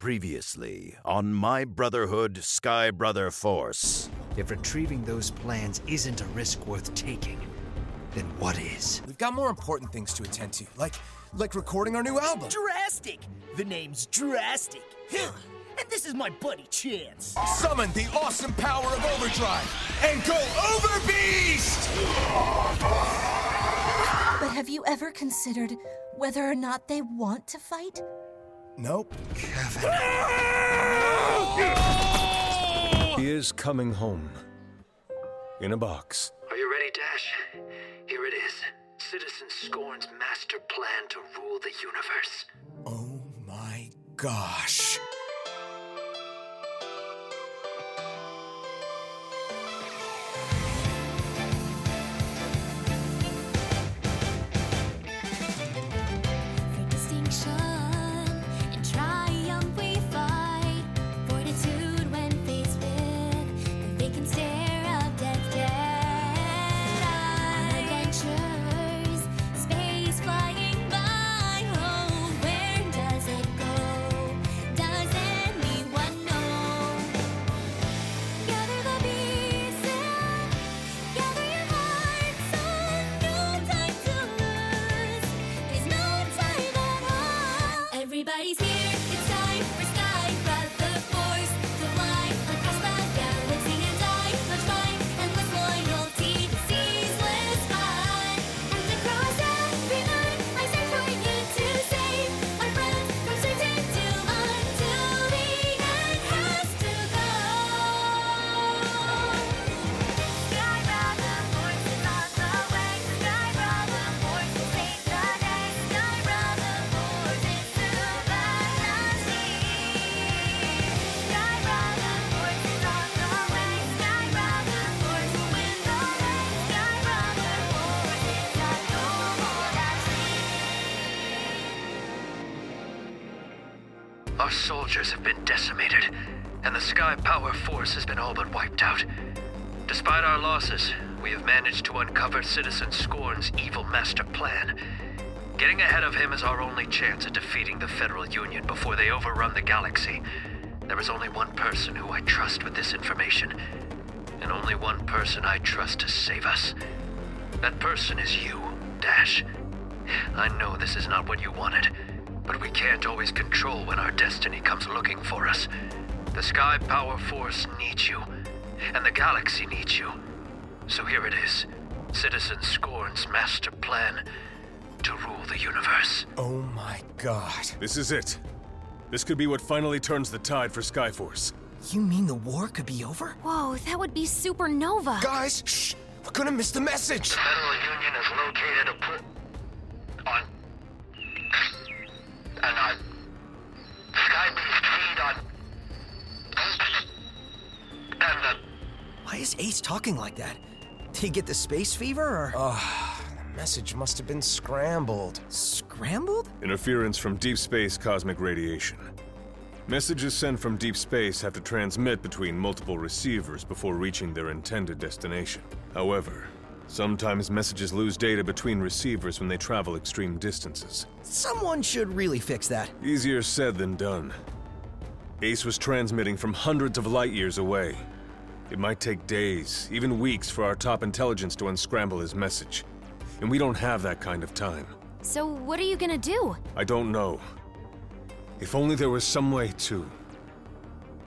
Previously on My Brotherhood Sky Brother Force. If retrieving those plans isn't a risk worth taking, then what is? We've got more important things to attend to, like like recording our new album. Drastic! The name's Drastic. and this is my buddy Chance. Summon the awesome power of Overdrive and go over Beast! But have you ever considered whether or not they want to fight? Nope. Kevin. He is coming home. In a box. Are you ready, Dash? Here it is. Citizen Scorn's master plan to rule the universe. Oh my gosh. Soldiers have been decimated, and the Sky Power Force has been all but wiped out. Despite our losses, we have managed to uncover Citizen Scorn's evil master plan. Getting ahead of him is our only chance at defeating the Federal Union before they overrun the galaxy. There is only one person who I trust with this information, and only one person I trust to save us. That person is you, Dash. I know this is not what you wanted, but we can't always control when our destiny comes looking for us. The Sky Power Force needs you, and the galaxy needs you. So here it is Citizen Scorn's master plan to rule the universe. Oh my god. This is it. This could be what finally turns the tide for Skyforce. You mean the war could be over? Whoa, that would be supernova. Guys, shh! We're gonna miss the message! The Federal Union has located a pl- is Ace talking like that? Did he get the space fever or Oh, the message must have been scrambled. scrambled? Interference from deep space cosmic radiation. Messages sent from deep space have to transmit between multiple receivers before reaching their intended destination. However, sometimes messages lose data between receivers when they travel extreme distances. Someone should really fix that. Easier said than done. Ace was transmitting from hundreds of light years away. It might take days, even weeks, for our top intelligence to unscramble his message. And we don't have that kind of time. So, what are you gonna do? I don't know. If only there was some way to.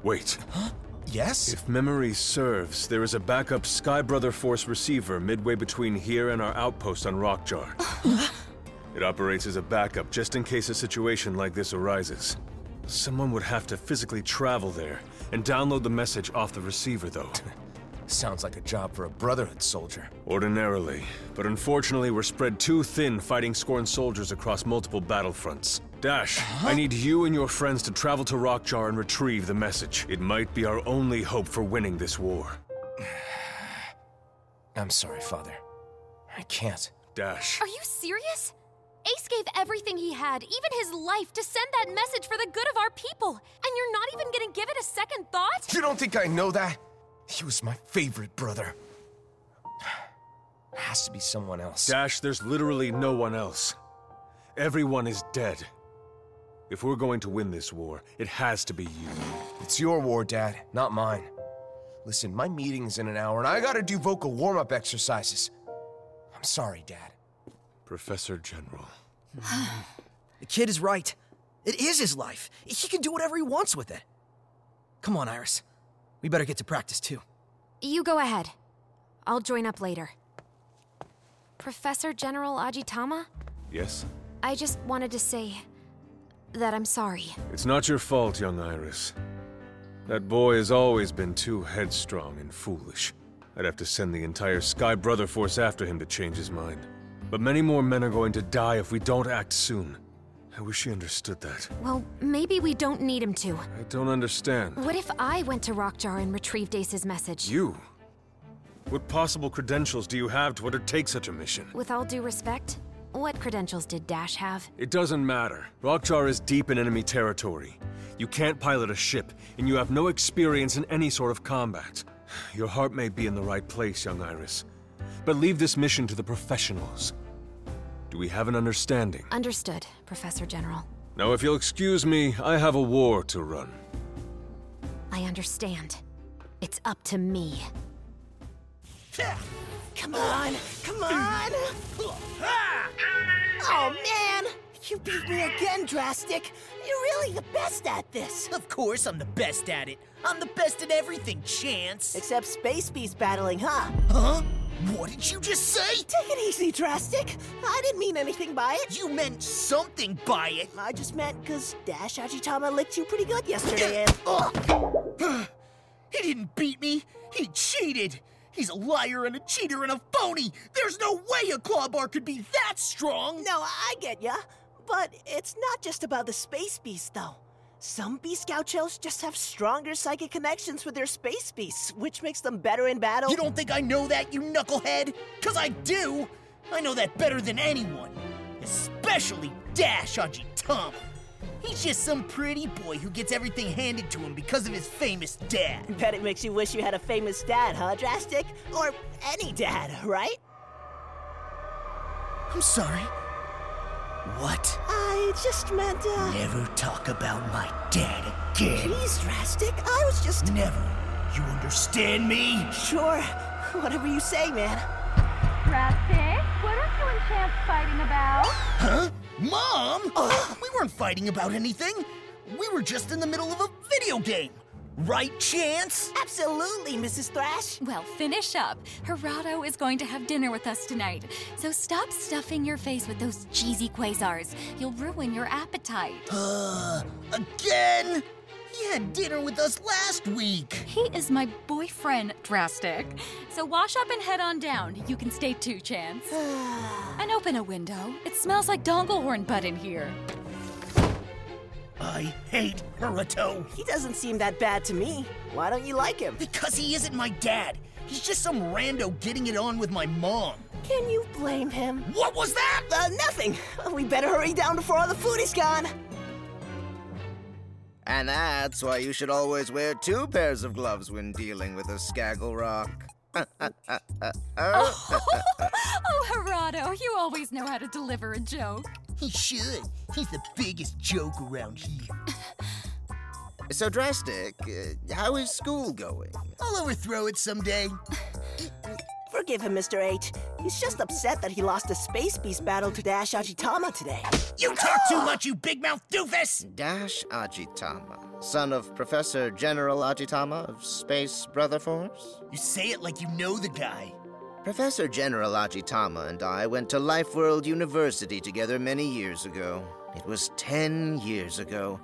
Wait. Huh? Yes? If memory serves, there is a backup Sky Brother Force receiver midway between here and our outpost on Rockjar. it operates as a backup just in case a situation like this arises. Someone would have to physically travel there and download the message off the receiver, though. Sounds like a job for a Brotherhood soldier. Ordinarily, but unfortunately, we're spread too thin fighting Scorn soldiers across multiple battlefronts. Dash, I uh-huh. need you and your friends to travel to Rockjar and retrieve the message. It might be our only hope for winning this war. I'm sorry, Father. I can't. Dash. Are you serious? Ace gave everything he had, even his life, to send that message for the good of our people. And you're not even gonna give it a second thought? You don't think I know that? He was my favorite brother. Has to be someone else. Dash, there's literally no one else. Everyone is dead. If we're going to win this war, it has to be you. It's your war, Dad, not mine. Listen, my meeting's in an hour, and I gotta do vocal warm up exercises. I'm sorry, Dad. Professor General. The kid is right. It is his life. He can do whatever he wants with it. Come on, Iris. We better get to practice too. You go ahead. I'll join up later. Professor General Ajitama? Yes? I just wanted to say that I'm sorry. It's not your fault, young Iris. That boy has always been too headstrong and foolish. I'd have to send the entire Sky Brother force after him to change his mind. But many more men are going to die if we don't act soon. I wish he understood that. Well, maybe we don't need him to. I don't understand. What if I went to Rockjar and retrieved Ace's message? You? What possible credentials do you have to undertake such a mission? With all due respect, what credentials did Dash have? It doesn't matter. Rockjar is deep in enemy territory. You can't pilot a ship, and you have no experience in any sort of combat. Your heart may be in the right place, young Iris. But leave this mission to the professionals. Do we have an understanding? Understood, Professor General. Now, if you'll excuse me, I have a war to run. I understand. It's up to me. Come on, come on! Oh man! You beat me again, Drastic! You're really the best at this! Of course I'm the best at it. I'm the best at everything, Chance. Except Space Beast battling, huh? Huh? What did you just say? Take it easy, Drastic. I didn't mean anything by it. You meant something by it. I just meant because Dash Ajitama licked you pretty good yesterday, and... He didn't beat me. He cheated. He's a liar and a cheater and a phony. There's no way a clawbar could be that strong. No, I get ya. But it's not just about the Space Beast, though. Some Beast Scout shells just have stronger psychic connections with their Space Beasts, which makes them better in battle. You don't think I know that, you knucklehead? Cause I do! I know that better than anyone. Especially Dash Ajitama. He's just some pretty boy who gets everything handed to him because of his famous dad. Bet it makes you wish you had a famous dad, huh, Drastic? Or any dad, right? I'm sorry. What? I just meant, uh... Never talk about my dad again. Please, Drastic, I was just... Never. You understand me? Sure. Whatever you say, man. Drastic, what are you and Chance fighting about? Huh? Mom? we weren't fighting about anything. We were just in the middle of a video game. Right, Chance? Absolutely, Mrs. Thrash. Well, finish up. Gerardo is going to have dinner with us tonight. So stop stuffing your face with those cheesy quasars. You'll ruin your appetite. Uh, again? He had dinner with us last week. He is my boyfriend, Drastic. So wash up and head on down. You can stay too, Chance. and open a window. It smells like donglehorn butt in here. I hate Naruto. He doesn't seem that bad to me. Why don't you like him? Because he isn't my dad. He's just some rando getting it on with my mom. Can you blame him? What was that? Uh, nothing. We better hurry down before all the food is gone. And that's why you should always wear two pairs of gloves when dealing with a Skaggle Rock. oh, oh, Gerardo, you always know how to deliver a joke. He should. He's the biggest joke around here. so, Drastic, uh, how is school going? I'll overthrow it someday. Forgive him, Mr. H. He's just upset that he lost a Space Beast battle to Dash Ajitama today. You talk too much, you big mouth doofus! Dash Ajitama, son of Professor General Ajitama of Space Brother Force? You say it like you know the guy. Professor General Ajitama and I went to Life World University together many years ago. It was ten years ago.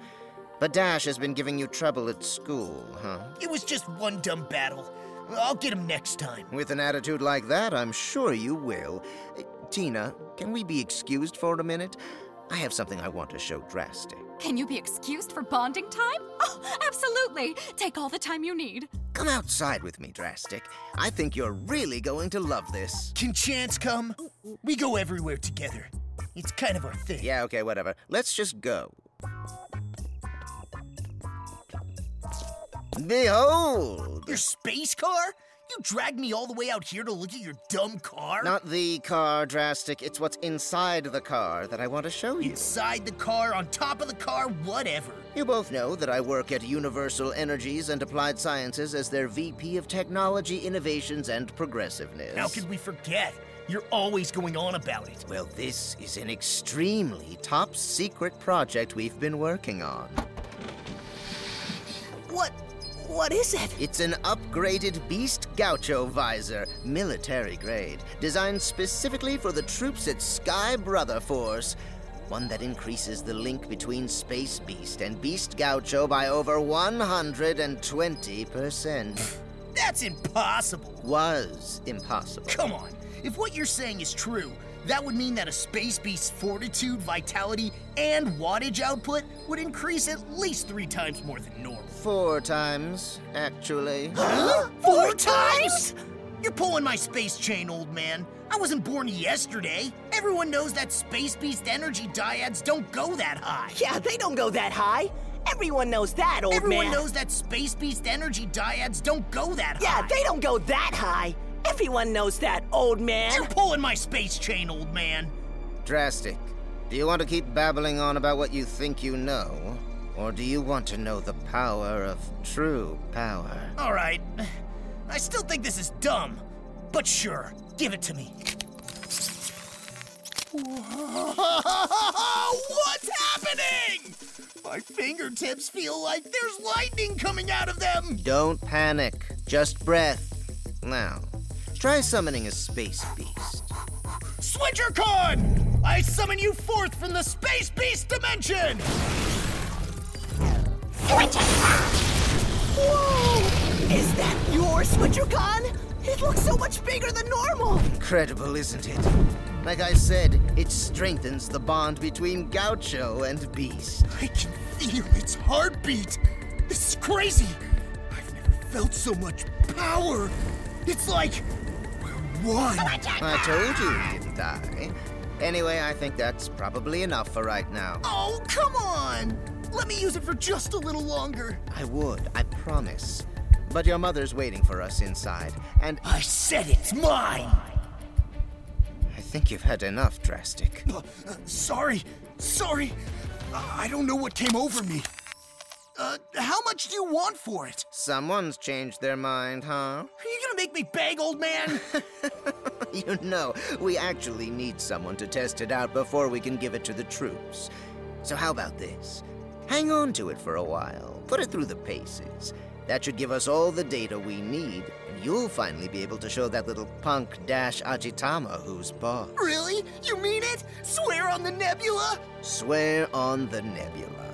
But Dash has been giving you trouble at school, huh? It was just one dumb battle. I'll get him next time. With an attitude like that, I'm sure you will. Uh, Tina, can we be excused for a minute? I have something I want to show Drastic. Can you be excused for bonding time? Oh, absolutely. Take all the time you need. Come outside with me, Drastic. I think you're really going to love this. Can Chance come? We go everywhere together. It's kind of our thing. Yeah, okay, whatever. Let's just go. Behold! Your space car? You dragged me all the way out here to look at your dumb car? Not the car, Drastic. It's what's inside the car that I want to show you. Inside the car, on top of the car, whatever. You both know that I work at Universal Energies and Applied Sciences as their VP of Technology, Innovations, and Progressiveness. How could we forget? You're always going on about it. Well, this is an extremely top secret project we've been working on. What? What is it? It's an upgraded Beast Gaucho visor, military grade, designed specifically for the troops at Sky Brother Force. One that increases the link between Space Beast and Beast Gaucho by over 120%. That's impossible. Was impossible. Come on. If what you're saying is true, that would mean that a Space Beast's fortitude, vitality, and wattage output would increase at least three times more than normal. Four times, actually. Huh? Four times? You're pulling my space chain, old man. I wasn't born yesterday. Everyone knows that Space Beast energy dyads don't go that high. Yeah, they don't go that high. Everyone knows that, old Everyone man. Everyone knows that Space Beast energy dyads don't go that high. Yeah, they don't go that high. Everyone knows that, old man. You're pulling my space chain, old man. Drastic. Do you want to keep babbling on about what you think you know? Or do you want to know the power of true power? All right. I still think this is dumb. But sure, give it to me. What's happening? My fingertips feel like there's lightning coming out of them. Don't panic. Just breath. Now, try summoning a space beast. SwitcherCon! I summon you forth from the Space Beast dimension! Whoa! Is that your SwitcherCon? It looks so much bigger than normal. Incredible, isn't it? Like I said, it strengthens the bond between Gaucho and Beast. I can feel its heartbeat. This is crazy. I've never felt so much power. It's like we're one. I told you, he didn't I? Anyway, I think that's probably enough for right now. Oh, come on! Let me use it for just a little longer. I would, I promise. But your mother's waiting for us inside, and I said it's mine! I think you've had enough, Drastic. Uh, uh, sorry, sorry. Uh, I don't know what came over me. Uh, how much do you want for it? Someone's changed their mind, huh? Are you gonna make me beg, old man? you know, we actually need someone to test it out before we can give it to the troops. So how about this? Hang on to it for a while, put it through the paces. That should give us all the data we need, and you'll finally be able to show that little punk Dash Ajitama who's boss. really? You mean it? Swear on the nebula? Swear on the nebula.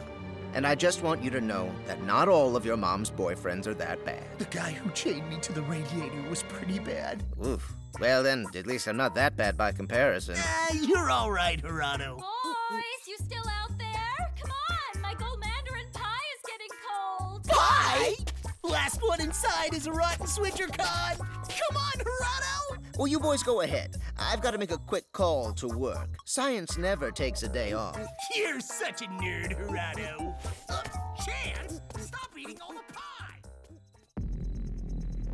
And I just want you to know that not all of your mom's boyfriends are that bad. The guy who chained me to the radiator was pretty bad. Oof. Well then, at least I'm not that bad by comparison. Ah, you're all right, Gerardo. Boys, you still out there? Come on, my gold mandarin pie is getting cold. Pie? Last one inside is a rotten SwitcherCon. Come on, Gerardo. Well, you boys go ahead. I've got to make a quick call to work. Science never takes a day off. You're such a nerd, Gerardo. Uh, Chance, stop eating all the pie.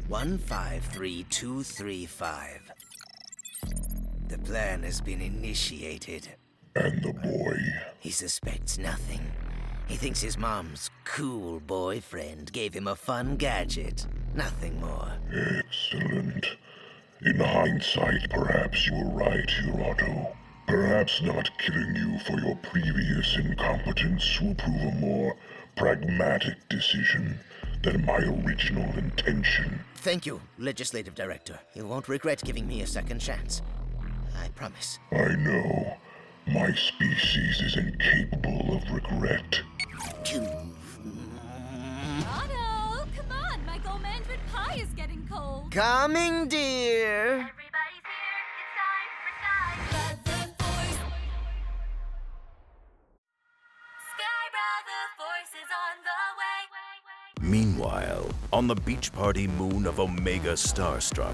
153235. The plan has been initiated. And the boy? He suspects nothing. He thinks his mom's cool boyfriend gave him a fun gadget. Nothing more. Excellent. In hindsight, perhaps you were right, Hiroto. Perhaps not killing you for your previous incompetence will prove a more pragmatic decision than my original intention. Thank you, Legislative Director. You won't regret giving me a second chance. I promise. I know. My species is incapable of regret. Otto, come on, my gold mandarin pie is getting cold. Coming, dear. Meanwhile, on the beach party moon of Omega Starstruck,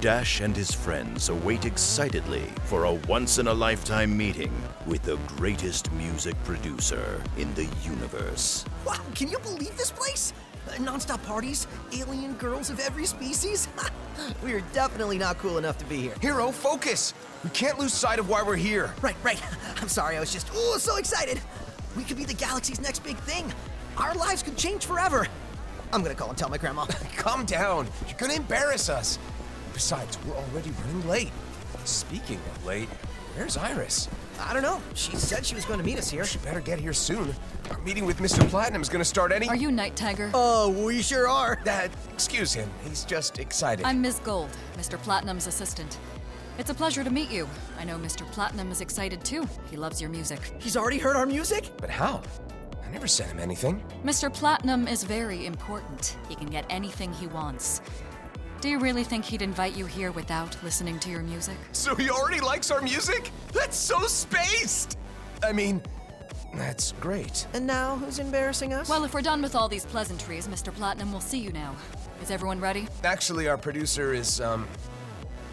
Dash and his friends await excitedly for a once in a lifetime meeting with the greatest music producer in the universe. Wow, can you believe this place? Uh, non-stop parties, alien girls of every species. we are definitely not cool enough to be here. Hero, focus! We can't lose sight of why we're here. Right, right. I'm sorry, I was just, oh, so excited. We could be the galaxy's next big thing. Our lives could change forever. I'm gonna call and tell my grandma. Calm down. You're gonna embarrass us. Besides, we're already running late. Speaking of late, where's Iris? I don't know. She said she was going to meet us here. She better get here soon. Our meeting with Mr. Platinum is gonna start any. Are you Night Tiger? Oh, we sure are. Dad, excuse him. He's just excited. I'm Ms. Gold, Mr. Platinum's assistant. It's a pleasure to meet you. I know Mr. Platinum is excited too. He loves your music. He's already heard our music? But how? I never sent him anything. Mr. Platinum is very important. He can get anything he wants. Do you really think he'd invite you here without listening to your music? So he already likes our music? That's so spaced! I mean, that's great. And now, who's embarrassing us? Well, if we're done with all these pleasantries, Mr. Platinum will see you now. Is everyone ready? Actually, our producer is, um,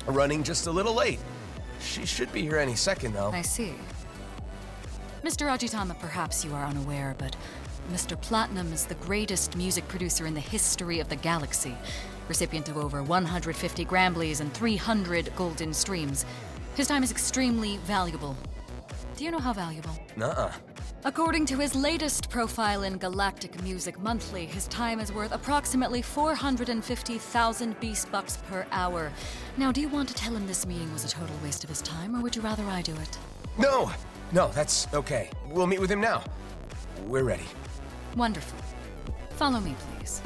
running just a little late. She should be here any second, though. I see. Mr. Ajitama, perhaps you are unaware, but Mr. Platinum is the greatest music producer in the history of the galaxy, recipient of over 150 Gramblies and 300 Golden Streams. His time is extremely valuable. Do you know how valuable? Nuh-uh. According to his latest profile in Galactic Music Monthly, his time is worth approximately 450,000 beast bucks per hour. Now, do you want to tell him this meeting was a total waste of his time, or would you rather I do it? No! No, that's okay. We'll meet with him now. We're ready. Wonderful. Follow me, please.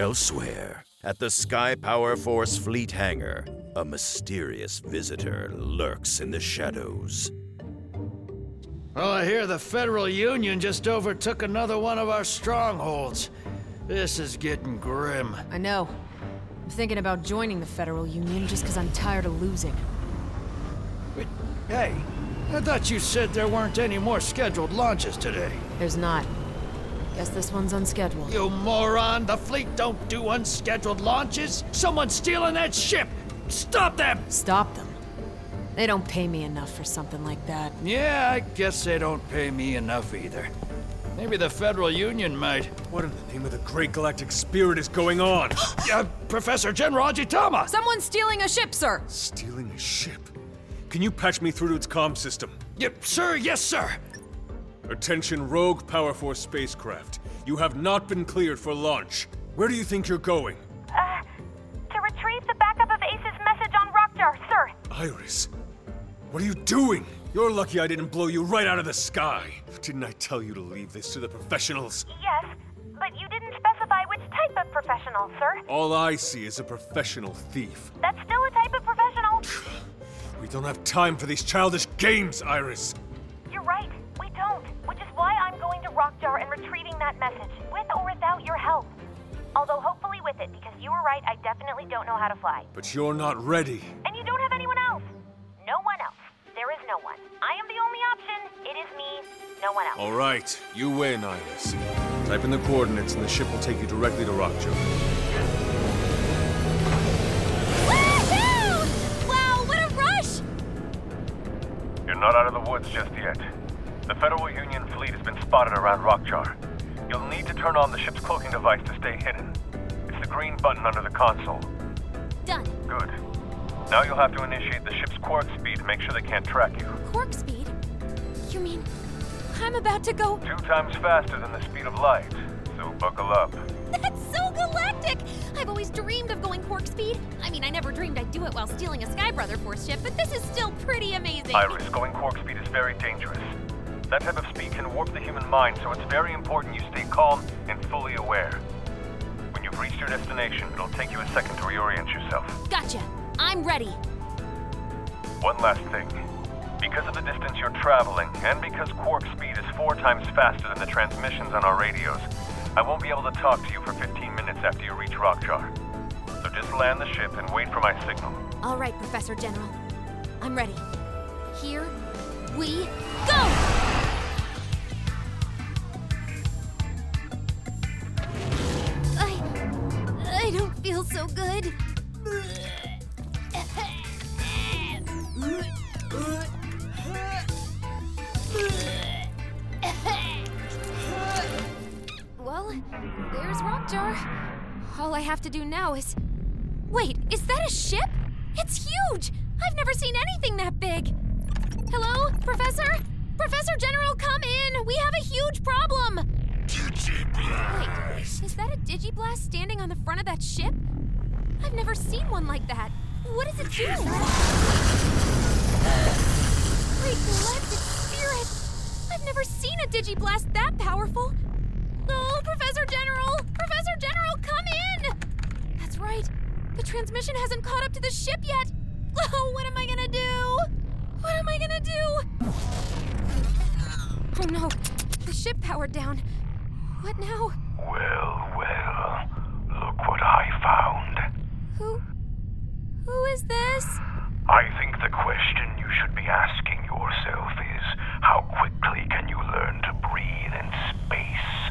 Elsewhere, at the Sky Power Force Fleet hangar, a mysterious visitor lurks in the shadows. Oh, I hear the Federal Union just overtook another one of our strongholds. This is getting grim. I know. I'm thinking about joining the Federal Union just because I'm tired of losing. But, hey, I thought you said there weren't any more scheduled launches today. There's not. Guess this one's unscheduled. You moron! The fleet don't do unscheduled launches! Someone's stealing that ship! Stop them! Stop them. They don't pay me enough for something like that. Yeah, I guess they don't pay me enough either. Maybe the Federal Union might. What in the name of the great galactic spirit is going on? uh, Professor General Ajitama! Someone's stealing a ship, sir! Stealing a ship? Can you patch me through to its comm system? Yep, sir, yes, sir! Attention, Rogue Power Force spacecraft. You have not been cleared for launch. Where do you think you're going? Uh, to retrieve the backup of Ace's message on Rockjar, sir. Iris, what are you doing? You're lucky I didn't blow you right out of the sky. Didn't I tell you to leave this to the professionals? Yes, but you didn't specify which type of professional, sir. All I see is a professional thief. That's still a type of professional. We don't have time for these childish games, Iris. Going to Rockjar and retrieving that message, with or without your help. Although hopefully with it, because you were right, I definitely don't know how to fly. But you're not ready. And you don't have anyone else. No one else. There is no one. I am the only option. It is me, no one else. All right, you win, Iris. Type in the coordinates and the ship will take you directly to Rockjar. Woohoo! Wow, what a rush! You're not out of the woods just yet. The Federal Union fleet has been spotted around Rockjar. You'll need to turn on the ship's cloaking device to stay hidden. It's the green button under the console. Done. Good. Now you'll have to initiate the ship's quark speed to make sure they can't track you. Quark speed? You mean I'm about to go. Two times faster than the speed of light, so buckle up. That's so galactic! I've always dreamed of going quark speed. I mean, I never dreamed I'd do it while stealing a Sky Brother Force ship, but this is still pretty amazing. Iris, going quark speed is very dangerous. That type of speed can warp the human mind, so it's very important you stay calm and fully aware. When you've reached your destination, it'll take you a second to reorient yourself. Gotcha. I'm ready. One last thing. Because of the distance you're traveling, and because quark speed is four times faster than the transmissions on our radios, I won't be able to talk to you for 15 minutes after you reach Rockjar. So just land the ship and wait for my signal. All right, Professor General. I'm ready. Here we go! So good. Well, there's Rockjar. All I have to do now is. Wait, is that a ship? It's huge! I've never seen anything that big! Hello, Professor? Professor General, come in! We have a huge problem! Digiblast! Wait, is that a Digiblast standing on the front of that ship? I've never seen one like that. What does it do? Great blessed spirit! I've never seen a Digiblast that powerful! Oh, Professor General! Professor General, come in! That's right. The transmission hasn't caught up to the ship yet. Oh, what am I gonna do? What am I gonna do? Oh no, the ship powered down. What now? Well, well, look what I found. Is this? I think the question you should be asking yourself is how quickly can you learn to breathe in space?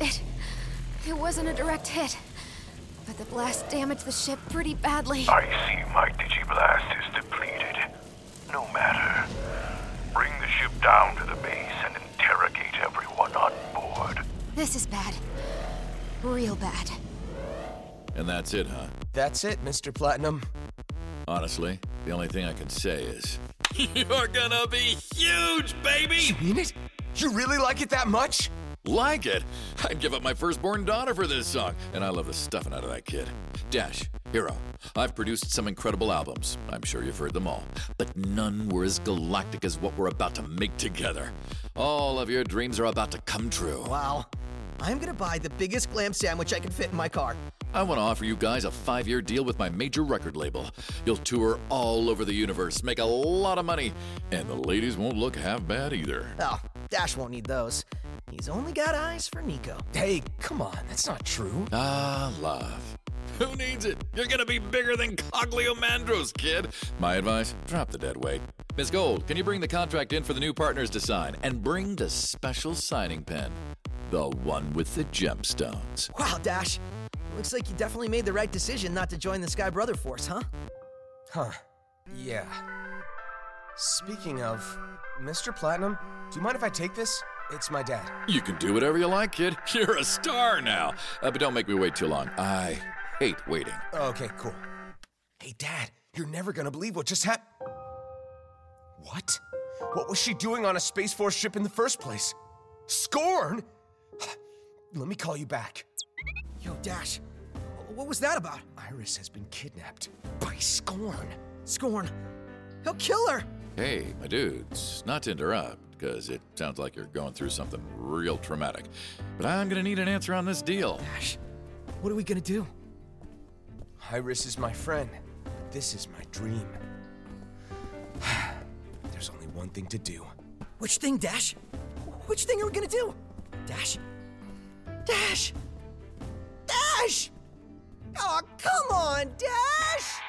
It. It wasn't a direct hit, but the blast damaged the ship pretty badly. I see my Digiblast is depleted. No matter. Bring the ship down to the base and interrogate everyone on board. This is bad. Real bad. And that's it, huh? That's it, Mr. Platinum. Honestly, the only thing I can say is. You're gonna be huge, baby! You mean it? You really like it that much? Like it? I'd give up my firstborn daughter for this song, and I love the stuffing out of that kid. Dash, Hero, I've produced some incredible albums. I'm sure you've heard them all. But none were as galactic as what we're about to make together. All of your dreams are about to come true. Wow. I'm gonna buy the biggest glam sandwich I can fit in my car. I want to offer you guys a five year deal with my major record label. You'll tour all over the universe, make a lot of money, and the ladies won't look half bad either. Oh, Dash won't need those. He's only got eyes for Nico. Hey, come on, that's not true. Ah, love. Who needs it? You're gonna be bigger than Cogliomandros, kid. My advice drop the dead weight. Miss Gold, can you bring the contract in for the new partners to sign? And bring the special signing pen. The one with the gemstones. Wow, Dash. Looks like you definitely made the right decision not to join the Sky Brother Force, huh? Huh. Yeah. Speaking of, Mr. Platinum, do you mind if I take this? It's my dad. You can do whatever you like, kid. You're a star now. Uh, but don't make me wait too long. I hate waiting. Okay, cool. Hey, Dad, you're never gonna believe what just happened. What? What was she doing on a Space Force ship in the first place? Scorn? Let me call you back. Yo, Dash, what was that about? Iris has been kidnapped by Scorn. Scorn. He'll kill her. Hey, my dudes, not to interrupt, because it sounds like you're going through something real traumatic. But I'm gonna need an answer on this deal. Dash, what are we gonna do? Iris is my friend. This is my dream. There's only one thing to do. Which thing, Dash? Which thing are we gonna do? Dash? Dash! Dash! Oh, come on, Dash!